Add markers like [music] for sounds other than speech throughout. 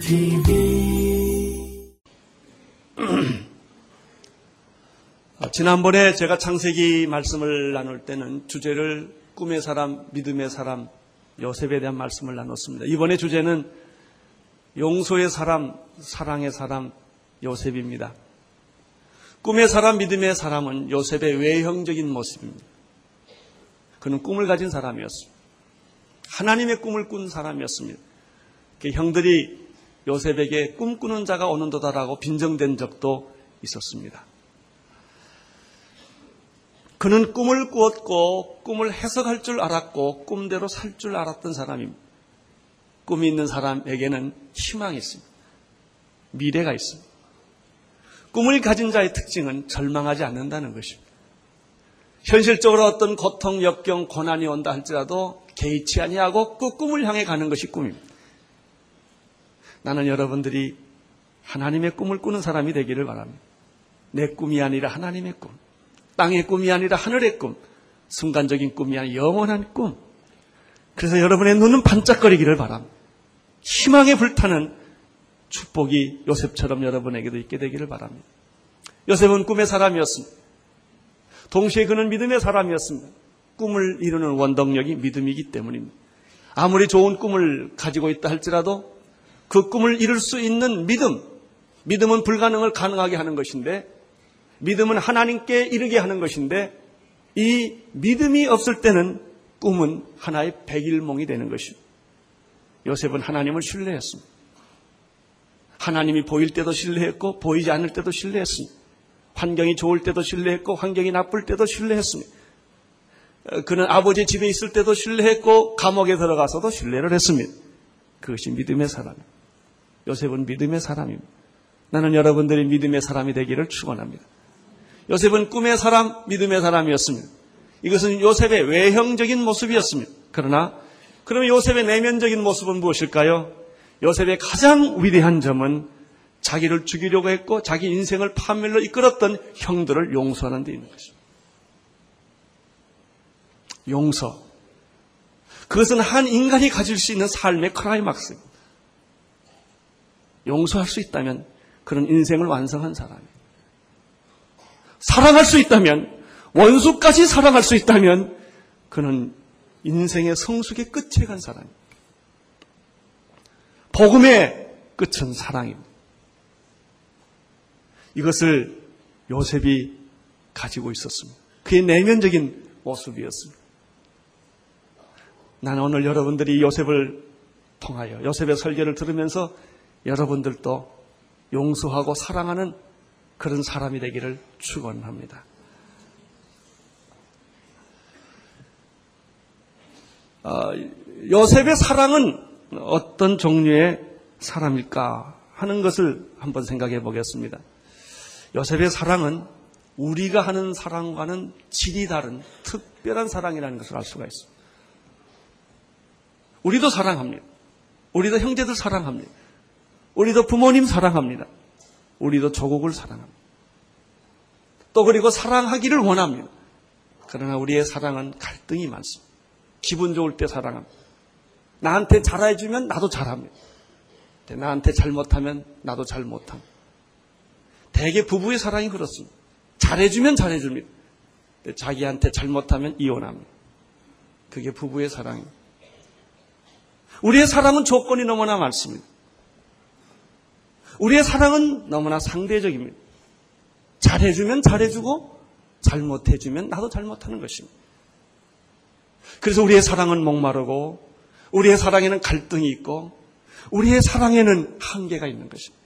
TV [clears throat] 지난번에 제가 창세기 말씀을 나눌 때는 주제를 꿈의 사람, 믿음의 사람, 요셉에 대한 말씀을 나눴습니다. 이번에 주제는 용서의 사람, 사랑의 사람, 요셉입니다. 꿈의 사람, 믿음의 사람은 요셉의 외형적인 모습입니다. 그는 꿈을 가진 사람이었습니다. 하나님의 꿈을 꾼 사람이었습니다. 그 형들이 요셉에게 꿈꾸는 자가 오는도다라고 빈정된 적도 있었습니다. 그는 꿈을 꾸었고 꿈을 해석할 줄 알았고 꿈대로 살 줄 알았던 사람입니다. 꿈이 있는 사람에게는 희망이 있습니다. 미래가 있습니다. 꿈을 가진 자의 특징은 절망하지 않는다는 것입니다. 현실적으로 어떤 고통, 역경, 고난이 온다 할지라도 개의치 아니하고 그 꿈을 향해 가는 것이 꿈입니다. 나는 여러분들이 하나님의 꿈을 꾸는 사람이 되기를 바랍니다. 내 꿈이 아니라 하나님의 꿈. 땅의 꿈이 아니라 하늘의 꿈. 순간적인 꿈이 아니라 영원한 꿈. 그래서 여러분의 눈은 반짝거리기를 바랍니다. 희망에 불타는 축복이 요셉처럼 여러분에게도 있게 되기를 바랍니다. 요셉은 꿈의 사람이었습니다. 동시에 그는 믿음의 사람이었습니다. 꿈을 이루는 원동력이 믿음이기 때문입니다. 아무리 좋은 꿈을 가지고 있다 할지라도 그 꿈을 이룰 수 있는 믿음, 믿음은 불가능을 가능하게 하는 것인데 믿음은 하나님께 이르게 하는 것인데 이 믿음이 없을 때는 꿈은 하나의 백일몽이 되는 것입니다. 요셉은 하나님을 신뢰했습니다. 하나님이 보일 때도 신뢰했고 보이지 않을 때도 신뢰했습니다. 환경이 좋을 때도 신뢰했고 환경이 나쁠 때도 신뢰했습니다. 그는 아버지 집에 있을 때도 신뢰했고 감옥에 들어가서도 신뢰를 했습니다. 그것이 믿음의 사람입니다. 요셉은 믿음의 사람입니다. 나는 여러분들이 믿음의 사람이 되기를 축원합니다. 요셉은 꿈의 사람, 믿음의 사람이었습니다. 이것은 요셉의 외형적인 모습이었습니다. 그러나 그러면 요셉의 내면적인 모습은 무엇일까요? 요셉의 가장 위대한 점은 자기를 죽이려고 했고 자기 인생을 파멸로 이끌었던 형들을 용서하는 데 있는 것입니다. 용서. 그것은 한 인간이 가질 수 있는 삶의 크라이막스입니다. 용서할 수 있다면 그런 인생을 완성한 사람이에요. 사랑할 수 있다면, 원수까지 사랑할 수 있다면, 그는 인생의 성숙의 끝에 간 사람입니다. 복음의 끝은 사랑입니다. 이것을 요셉이 가지고 있었습니다. 그의 내면적인 모습이었습니다. 나는 오늘 여러분들이 요셉을 통하여 요셉의 설교를 들으면서 여러분들도 용서하고 사랑하는 그런 사람이 되기를 축원합니다. 어, 요셉의 사랑은 어떤 종류의 사람일까 하는 것을 한번 생각해 보겠습니다. 요셉의 사랑은 우리가 하는 사랑과는 질이 다른 특별한 사랑이라는 것을 알 수가 있습니다. 우리도 사랑합니다. 우리도 형제들 사랑합니다. 우리도 부모님 사랑합니다. 우리도 조국을 사랑합니다. 또 그리고 사랑하기를 원합니다. 그러나 우리의 사랑은 갈등이 많습니다. 기분 좋을 때 사랑합니다. 나한테 잘해주면 나도 잘합니다. 나한테 잘못하면 나도 잘못합니다. 대개 부부의 사랑이 그렇습니다. 잘해주면 잘해줍니다. 자기한테 잘못하면 이혼합니다. 그게 부부의 사랑입니다. 우리의 사랑은 조건이 너무나 많습니다. 우리의 사랑은 너무나 상대적입니다. 잘해주면 잘해주고 잘못해주면 나도 잘못하는 것입니다. 그래서 우리의 사랑은 목마르고 우리의 사랑에는 갈등이 있고 우리의 사랑에는 한계가 있는 것입니다.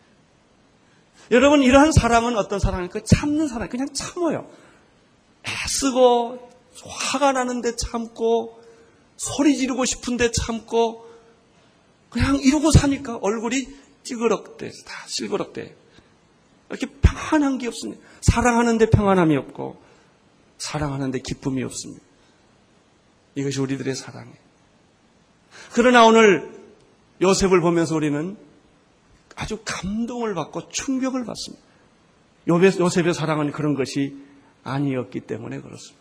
여러분 이러한 사랑은 어떤 사랑일까? 참는 사랑, 그냥 참어요. 애쓰고 화가 나는데 참고 소리 지르고 싶은데 참고 그냥 이러고 사니까 얼굴이 찌그럽대, 다 실그럽대. 이렇게 평안한 게 없습니다. 사랑하는데 평안함이 없고 사랑하는데 기쁨이 없습니다. 이것이 우리들의 사랑이에요. 그러나 오늘 요셉을 보면서 우리는 아주 감동을 받고 충격을 받습니다. 요셉의 사랑은 그런 것이 아니었기 때문에 그렇습니다.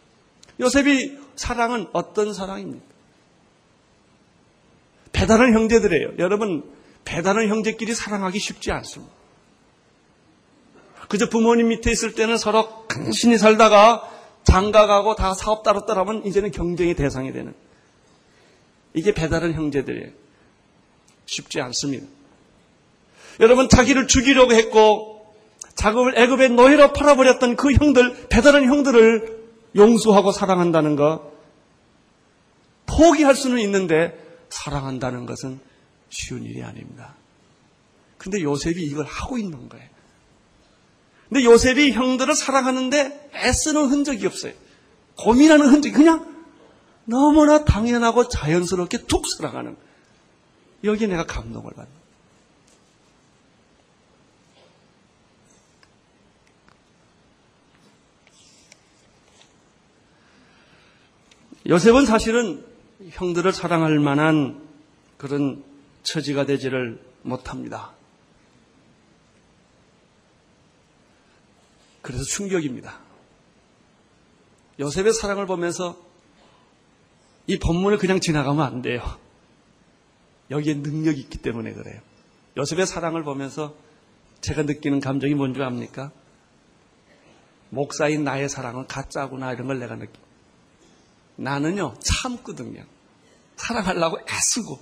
요셉이 사랑은 어떤 사랑입니까? 배다른 형제들이에요. 여러분, 배다른 형제끼리 사랑하기 쉽지 않습니다. 그저 부모님 밑에 있을 때는 서로 간신히 살다가 장가가고 다 사업 따로 따라하면 이제는 경쟁의 대상이 되는. 이게 배다른 형제들이에요. 쉽지 않습니다. 여러분, 자기를 죽이려고 했고, 자금을 애굽의 노예로 팔아버렸던 그 형들, 배다른 형들을 용서하고 사랑한다는 것, 포기할 수는 있는데, 사랑한다는 것은 쉬운 일이 아닙니다. 근데 요셉이 이걸 하고 있는 거예요. 근데 요셉이 형들을 사랑하는데 애쓰는 흔적이 없어요. 고민하는 흔적이 그냥 너무나 당연하고 자연스럽게 툭 사랑하는 여기 내가 감동을 받는 요셉은 사실은 형들을 사랑할 만한 그런 처지가 되지를 못합니다. 그래서 충격입니다. 요셉의 사랑을 보면서 이 본문을 그냥 지나가면 안 돼요. 여기에 능력이 있기 때문에 그래요. 요셉의 사랑을 보면서 제가 느끼는 감정이 뭔지 압니까? 목사인 나의 사랑은 가짜구나 이런 걸 내가 느끼. 나는요 참거든요. 사랑하려고 애쓰고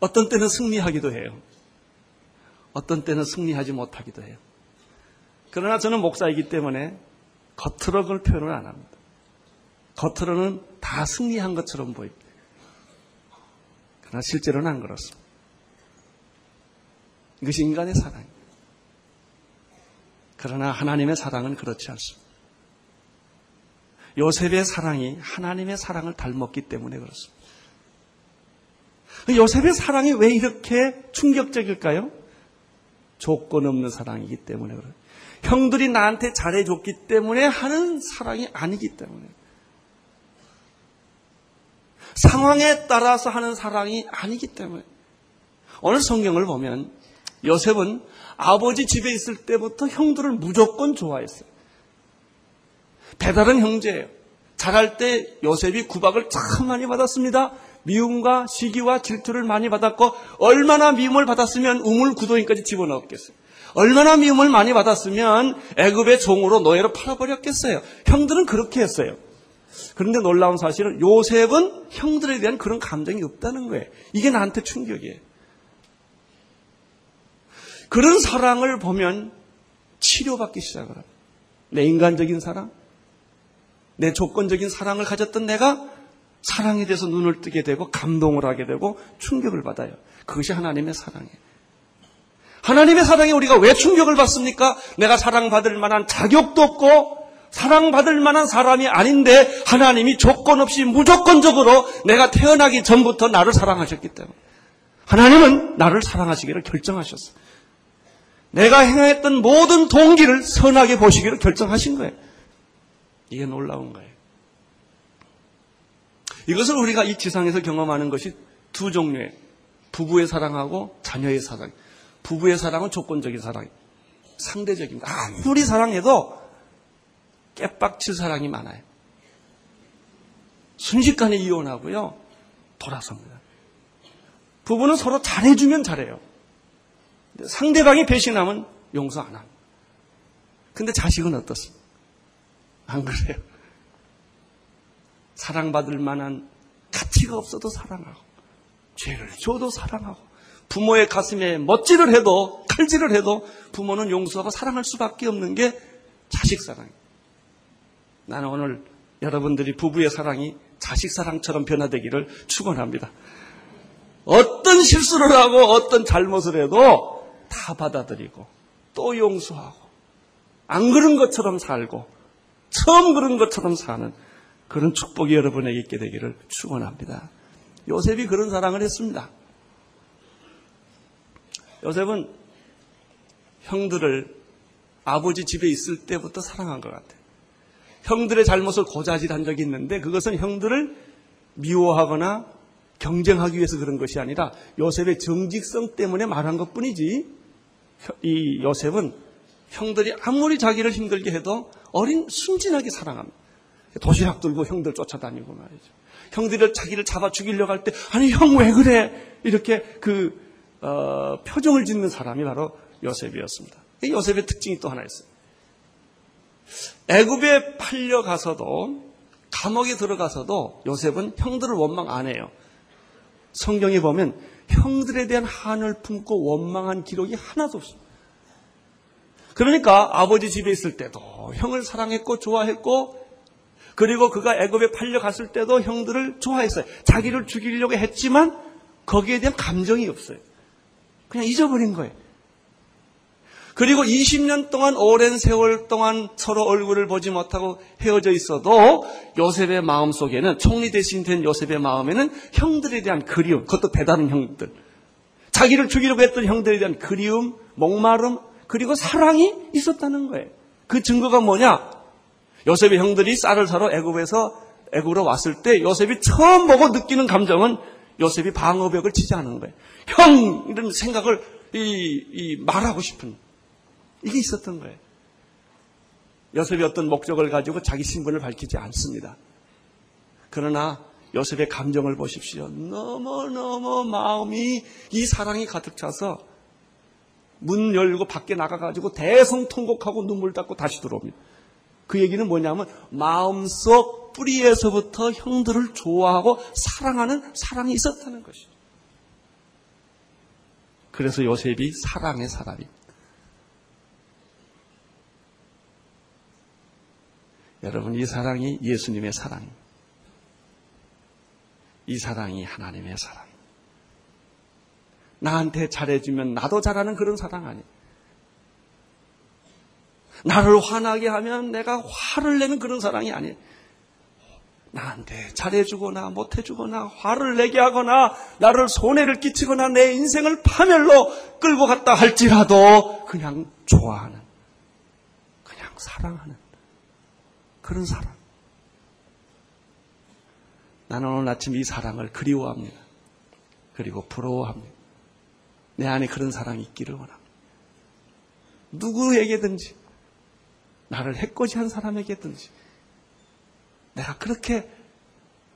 어떤 때는 승리하기도 해요. 어떤 때는 승리하지 못하기도 해요. 그러나 저는 목사이기 때문에 겉으로 그걸 표현을 안 합니다. 겉으로는 다 승리한 것처럼 보입니다. 그러나 실제로는 안 그렇습니다. 이것이 인간의 사랑입니다. 그러나 하나님의 사랑은 그렇지 않습니다. 요셉의 사랑이 하나님의 사랑을 닮았기 때문에 그렇습니다. 요셉의 사랑이 왜 이렇게 충격적일까요? 조건 없는 사랑이기 때문에 그래요. 형들이 나한테 잘해줬기 때문에 하는 사랑이 아니기 때문에. 상황에 따라서 하는 사랑이 아니기 때문에. 오늘 성경을 보면 요셉은 아버지 집에 있을 때부터 형들을 무조건 좋아했어요. 배다른 형제예요. 자랄 때 요셉이 구박을 참 많이 받았습니다. 미움과 시기와 질투를 많이 받았고 얼마나 미움을 받았으면 우물 구도인까지 집어넣었겠어요. 얼마나 미움을 많이 받았으면 애굽의 종으로 노예로 팔아버렸겠어요. 형들은 그렇게 했어요. 그런데 놀라운 사실은 요셉은 형들에 대한 그런 감정이 없다는 거예요. 이게 나한테 충격이에요. 그런 사랑을 보면 치료받기 시작을 합니다. 내 인간적인 사랑, 내 조건적인 사랑을 가졌던 내가 사랑에 대해서 눈을 뜨게 되고 감동을 하게 되고 충격을 받아요. 그것이 하나님의 사랑이에요. 하나님의 사랑에 우리가 왜 충격을 받습니까? 내가 사랑받을 만한 자격도 없고 사랑받을 만한 사람이 아닌데 하나님이 조건 없이 무조건적으로 내가 태어나기 전부터 나를 사랑하셨기 때문에 하나님은 나를 사랑하시기를 결정하셨어요. 내가 행했던 모든 동기를 선하게 보시기를 결정하신 거예요. 이게 놀라운 거예요. 이것을 우리가 이 지상에서 경험하는 것이 두 종류의 부부의 사랑하고 자녀의 사랑. 부부의 사랑은 조건적인 사랑. 상대적입니다. 아무리 사랑해도 깨빡칠 사랑이 많아요. 순식간에 이혼하고요. 돌아섭니다. 부부는 서로 잘해주면 잘해요. 상대방이 배신하면 용서 안 합니다. 근데 자식은 어떻습니까? 안 그래요? 사랑받을 만한 가치가 없어도 사랑하고, 죄를 줘도 사랑하고, 부모의 가슴에 멋지를 해도, 칼질을 해도 부모는 용서하고 사랑할 수밖에 없는 게 자식 사랑이에요. 나는 오늘 여러분들이 부부의 사랑이 자식 사랑처럼 변화되기를 축원합니다. 어떤 실수를 하고 어떤 잘못을 해도 다 받아들이고 또 용서하고 안 그런 것처럼 살고 처음 그런 것처럼 사는 그런 축복이 여러분에게 있게 되기를 축원합니다. 요셉이 그런 사랑을 했습니다. 요셉은 형들을 아버지 집에 있을 때부터 사랑한 것 같아요. 형들의 잘못을 고자질한 적이 있는데 그것은 형들을 미워하거나 경쟁하기 위해서 그런 것이 아니라 요셉의 정직성 때문에 말한 것 뿐이지 이 요셉은 형들이 아무리 자기를 힘들게 해도 어린 순진하게 사랑합니다. 도시락 들고 형들 쫓아다니고 말이죠. 형들이 자기를 잡아 죽이려고 할 때 아니 형 왜 그래 이렇게 그 어, 표정을 짓는 사람이 바로 요셉이었습니다. 요셉의 특징이 또 하나 있어요. 애굽에 팔려 가서도 감옥에 들어가서도 요셉은 형들을 원망 안 해요. 성경에 보면 형들에 대한 한을 품고 원망한 기록이 하나도 없습니다. 그러니까 아버지 집에 있을 때도 형을 사랑했고 좋아했고 그리고 그가 애굽에 팔려갔을 때도 형들을 좋아했어요. 자기를 죽이려고 했지만 거기에 대한 감정이 없어요. 그냥 잊어버린 거예요. 그리고 20년 동안 오랜 세월 동안 서로 얼굴을 보지 못하고 헤어져 있어도 요셉의 마음 속에는 총리 대신 된 요셉의 마음에는 형들에 대한 그리움, 그것도 대단한 형들. 자기를 죽이려고 했던 형들에 대한 그리움, 목마름, 그리고 사랑이 있었다는 거예요. 그 증거가 뭐냐? 요셉의 형들이 쌀을 사러 애굽에서 애굽으로 왔을 때 요셉이 처음 보고 느끼는 감정은 요셉이 방어벽을 치지 않은 거예요. 형 이런 생각을 이, 이 말하고 싶은 이게 있었던 거예요. 요셉이 어떤 목적을 가지고 자기 신분을 밝히지 않습니다. 그러나 요셉의 감정을 보십시오. 너무너무 마음이 이 사랑이 가득 차서 문 열고 밖에 나가가지고 대성통곡하고 눈물 닦고 다시 들어옵니다. 그 얘기는 뭐냐면 마음속 뿌리에서부터 형들을 좋아하고 사랑하는 사랑이 있었다는 것이죠. 그래서 요셉이 사랑의 사람입니다. 여러분, 이 사랑이 예수님의 사랑입니다. 이 사랑이 하나님의 사랑. 나한테 잘해주면 나도 잘하는 그런 사랑 아니에요. 나를 화나게 하면 내가 화를 내는 그런 사랑이 아니에요. 나한테 잘해주거나 못해주거나 화를 내게 하거나 나를 손해를 끼치거나 내 인생을 파멸로 끌고 갔다 할지라도 그냥 좋아하는, 그냥 사랑하는 그런 사랑. 나는 오늘 아침 이 사랑을 그리워합니다. 그리고 부러워합니다. 내 안에 그런 사랑이 있기를 원합니다. 누구에게든지 나를 해코지한 사람에게든지 내가 그렇게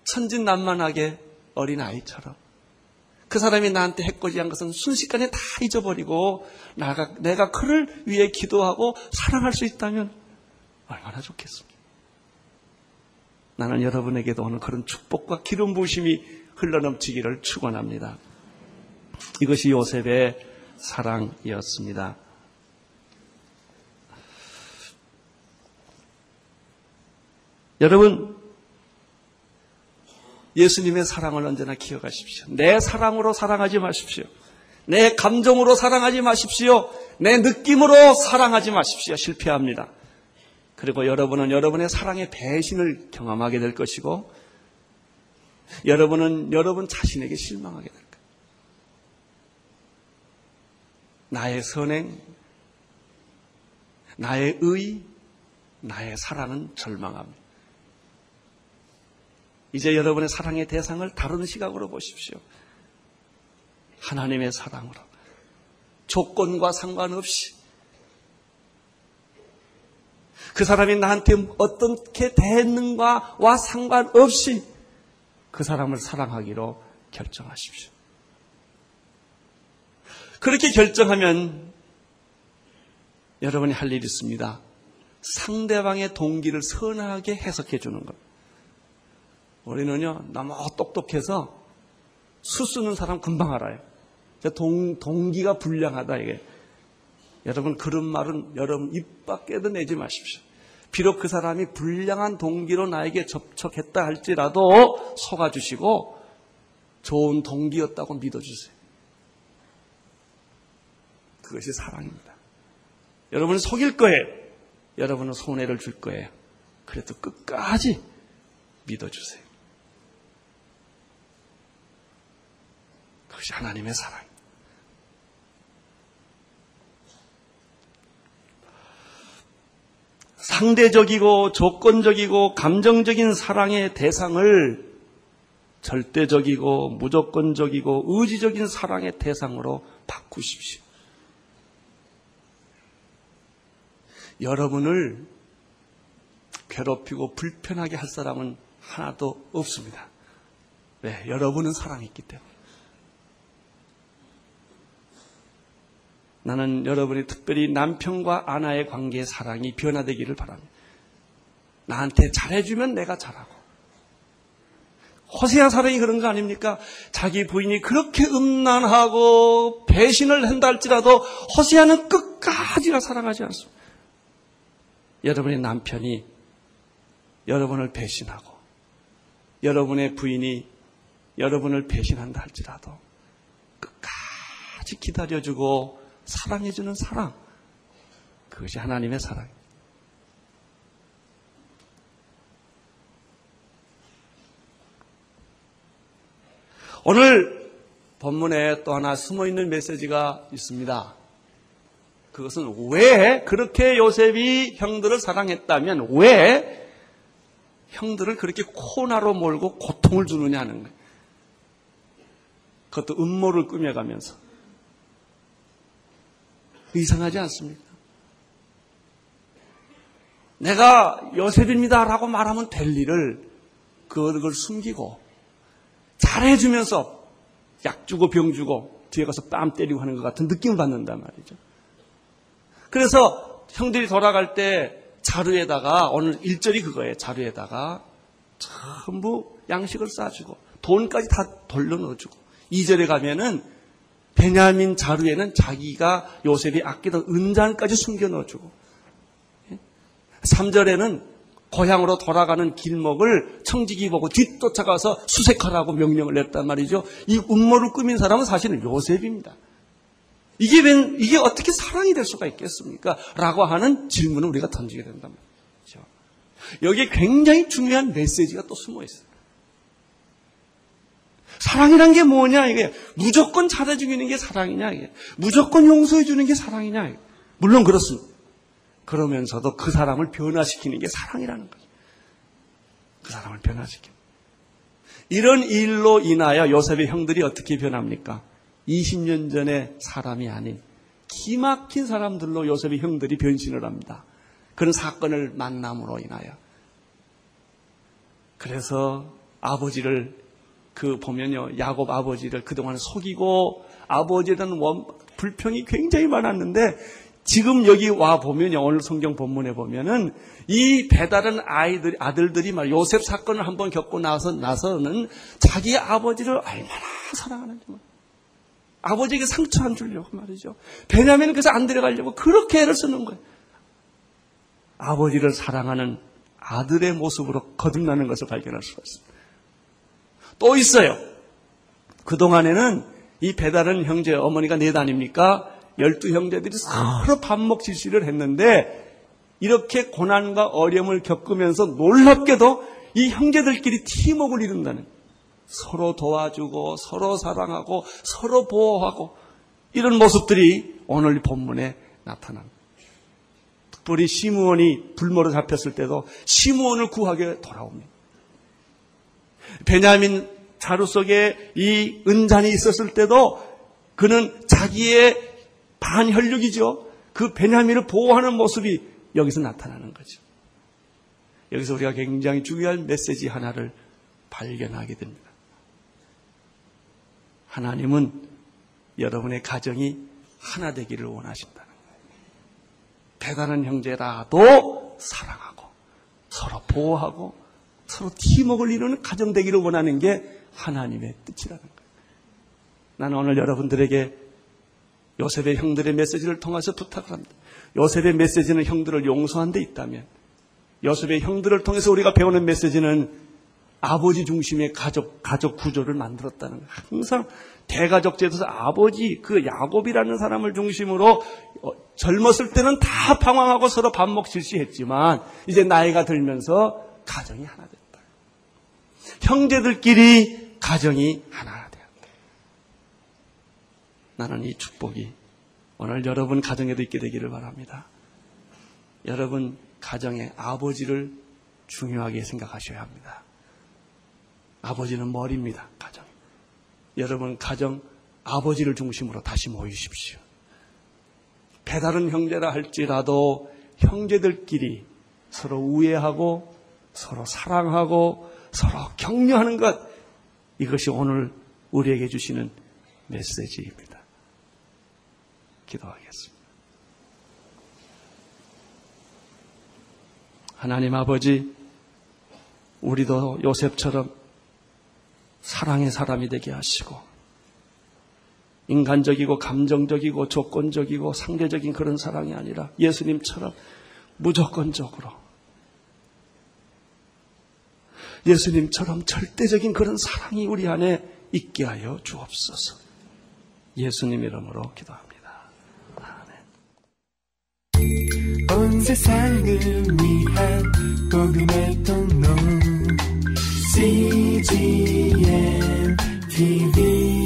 천진난만하게 어린 아이처럼 그 사람이 나한테 해코지한 것은 순식간에 다 잊어버리고 나가, 내가 그를 위해 기도하고 사랑할 수 있다면 얼마나 좋겠습니까? 나는 여러분에게도 오늘 그런 축복과 기름 부심이 흘러넘치기를 축원합니다. 이것이 요셉의 사랑이었습니다. 여러분, 예수님의 사랑을 언제나 기억하십시오. 내 사랑으로 사랑하지 마십시오. 내 감정으로 사랑하지 마십시오. 내 느낌으로 사랑하지 마십시오. 실패합니다. 그리고 여러분은 여러분의 사랑의 배신을 경험하게 될 것이고, 여러분은 여러분 자신에게 실망하게 될 거예요. 나의 선행, 나의 의, 나의 사랑은 절망합니다. 이제 여러분의 사랑의 대상을 다른 시각으로 보십시오. 하나님의 사랑으로. 조건과 상관없이. 그 사람이 나한테 어떻게 대했는가와 상관없이 그 사람을 사랑하기로 결정하십시오. 그렇게 결정하면 여러분이 할 일이 있습니다. 상대방의 동기를 선하게 해석해 주는 것. 우리는요, 너무 똑똑해서 수 쓰는 사람 금방 알아요. 동, 동기가 불량하다, 이게. 여러분, 그런 말은 여러분 입 밖에도 내지 마십시오. 비록 그 사람이 불량한 동기로 나에게 접촉했다 할지라도 속아주시고 좋은 동기였다고 믿어주세요. 그것이 사랑입니다. 여러분은 속일 거예요. 여러분은 손해를 줄 거예요. 그래도 끝까지 믿어주세요. 그것이 하나님의 사랑. 상대적이고 조건적이고 감정적인 사랑의 대상을 절대적이고 무조건적이고 의지적인 사랑의 대상으로 바꾸십시오. 여러분을 괴롭히고 불편하게 할 사람은 하나도 없습니다. 왜? 여러분은 사랑이 있기 때문에. 나는 여러분이 특별히 남편과 아나의 관계의 사랑이 변화되기를 바랍니다. 나한테 잘해주면 내가 잘하고. 호세아 사랑이 그런 거 아닙니까? 자기 부인이 그렇게 음란하고 배신을 한다 할지라도 호세아는 끝까지나 사랑하지 않습니다. 여러분의 남편이 여러분을 배신하고 여러분의 부인이 여러분을 배신한다 할지라도 끝까지 기다려주고 사랑해주는 사랑. 그것이 하나님의 사랑. 오늘 본문에 또 하나 숨어 있는 메시지가 있습니다. 그것은 왜 그렇게 요셉이 형들을 사랑했다면 왜 형들을 그렇게 코나로 몰고 고통을 주느냐 하는 거예요. 그것도 음모를 꾸며가면서. 이상하지 않습니까? 내가 요셉입니다라고 말하면 될 일을 그걸 숨기고 잘해주면서 약 주고 병 주고 뒤에 가서 뺨 때리고 하는 것 같은 느낌을 받는단 말이죠. 그래서 형들이 돌아갈 때 자루에다가 오늘 일절이 그거예요. 자루에다가 전부 양식을 싸주고 돈까지 다 돌려 넣어주고 2절에 가면은 베냐민 자루에는 자기가 요셉이 아끼던 은잔까지 숨겨 넣어주고 3절에는 고향으로 돌아가는 길목을 청지기 보고 뒤쫓아가서 수색하라고 명령을 냈단 말이죠. 이 음모를 꾸민 사람은 사실은 요셉입니다. 이게 웬, 이게 어떻게 사랑이 될 수가 있겠습니까? 라고 하는 질문을 우리가 던지게 된단 말이죠. 여기에 굉장히 중요한 메시지가 또 숨어 있어요. 사랑이란 게 뭐냐, 이게. 무조건 잘해주는 게 사랑이냐, 이게. 무조건 용서해주는 게 사랑이냐, 이게. 물론 그렇습니다. 그러면서도 그 사람을 변화시키는 게 사랑이라는 거죠. 그 사람을 변화시키는. 이런 일로 인하여 요셉의 형들이 어떻게 변합니까? 20년 전의 사람이 아닌 기막힌 사람들로 요셉의 형들이 변신을 합니다. 그런 사건을 만남으로 인하여. 그래서 아버지를 그 보면요. 야곱 아버지를 그동안 속이고 아버지에 대한 원, 불평이 굉장히 많았는데 지금 여기 와 보면요. 오늘 성경 본문에 보면은 이 배다른 아이들, 아들들이 말 요셉 사건을 한번 겪고 나서, 나서는 자기 아버지를 얼마나 사랑하는지. 아버지에게 상처 안 주려고 말이죠. 베냐민은 그래서 안 데려가려고 그렇게 애를 쓰는 거예요. 아버지를 사랑하는 아들의 모습으로 거듭나는 것을 발견할 수가 있습니다. 또 있어요. 그동안에는 이 배달은 형제, 어머니가 네 아닙니까? 열두 형제들이 서로 반목 질시를 했는데 이렇게 고난과 어려움을 겪으면서 놀랍게도 이 형제들끼리 팀웍을 이룬다는 서로 도와주고 서로 사랑하고 서로 보호하고 이런 모습들이 오늘 본문에 나타납니다. 특별히 시므온이 불모로 잡혔을 때도 시므온을 구하게 돌아옵니다. 베냐민 자루 속에 이 은잔이 있었을 때도 그는 자기의 반혈육이죠. 그 베냐민을 보호하는 모습이 여기서 나타나는 거죠. 여기서 우리가 굉장히 중요한 메시지 하나를 발견하게 됩니다. 하나님은 여러분의 가정이 하나 되기를 원하신다는 거예요. 대단한 형제라도 사랑하고 서로 보호하고 서로 팀웍을 이루는 가정 되기를 원하는 게 하나님의 뜻이라는 거예요. 나는 오늘 여러분들에게 요셉의 형들의 메시지를 통해서 부탁을 합니다. 요셉의 메시지는 형들을 용서한 데 있다면 요셉의 형들을 통해서 우리가 배우는 메시지는 아버지 중심의 가족, 가족 구조를 만들었다는 거예요. 항상 대가족 제도에서 아버지, 그 야곱이라는 사람을 중심으로 어, 젊었을 때는 다 방황하고 서로 반목 질시했지만 이제 나이가 들면서 가정이 하나 됐다. 형제들끼리 가정이 하나 되었다. 나는 이 축복이 오늘 여러분 가정에도 있게 되기를 바랍니다. 여러분 가정의 아버지를 중요하게 생각하셔야 합니다. 아버지는 머리입니다. 가정. 여러분 가정 아버지를 중심으로 다시 모이십시오. 배다른 형제라 할지라도 형제들끼리 서로 우애하고 서로 사랑하고 서로 격려하는 것 이것이 오늘 우리에게 주시는 메시지입니다. 기도하겠습니다. 하나님 아버지, 우리도 요셉처럼 사랑의 사람이 되게 하시고, 인간적이고 감정적이고 조건적이고 상대적인 그런 사랑이 아니라 예수님처럼 무조건적으로 예수님처럼 절대적인 그런 사랑이 우리 안에 있게 하여 주옵소서. 예수님 이름으로 기도합니다. 온 세상을 위한 복음의 통로 CGM TV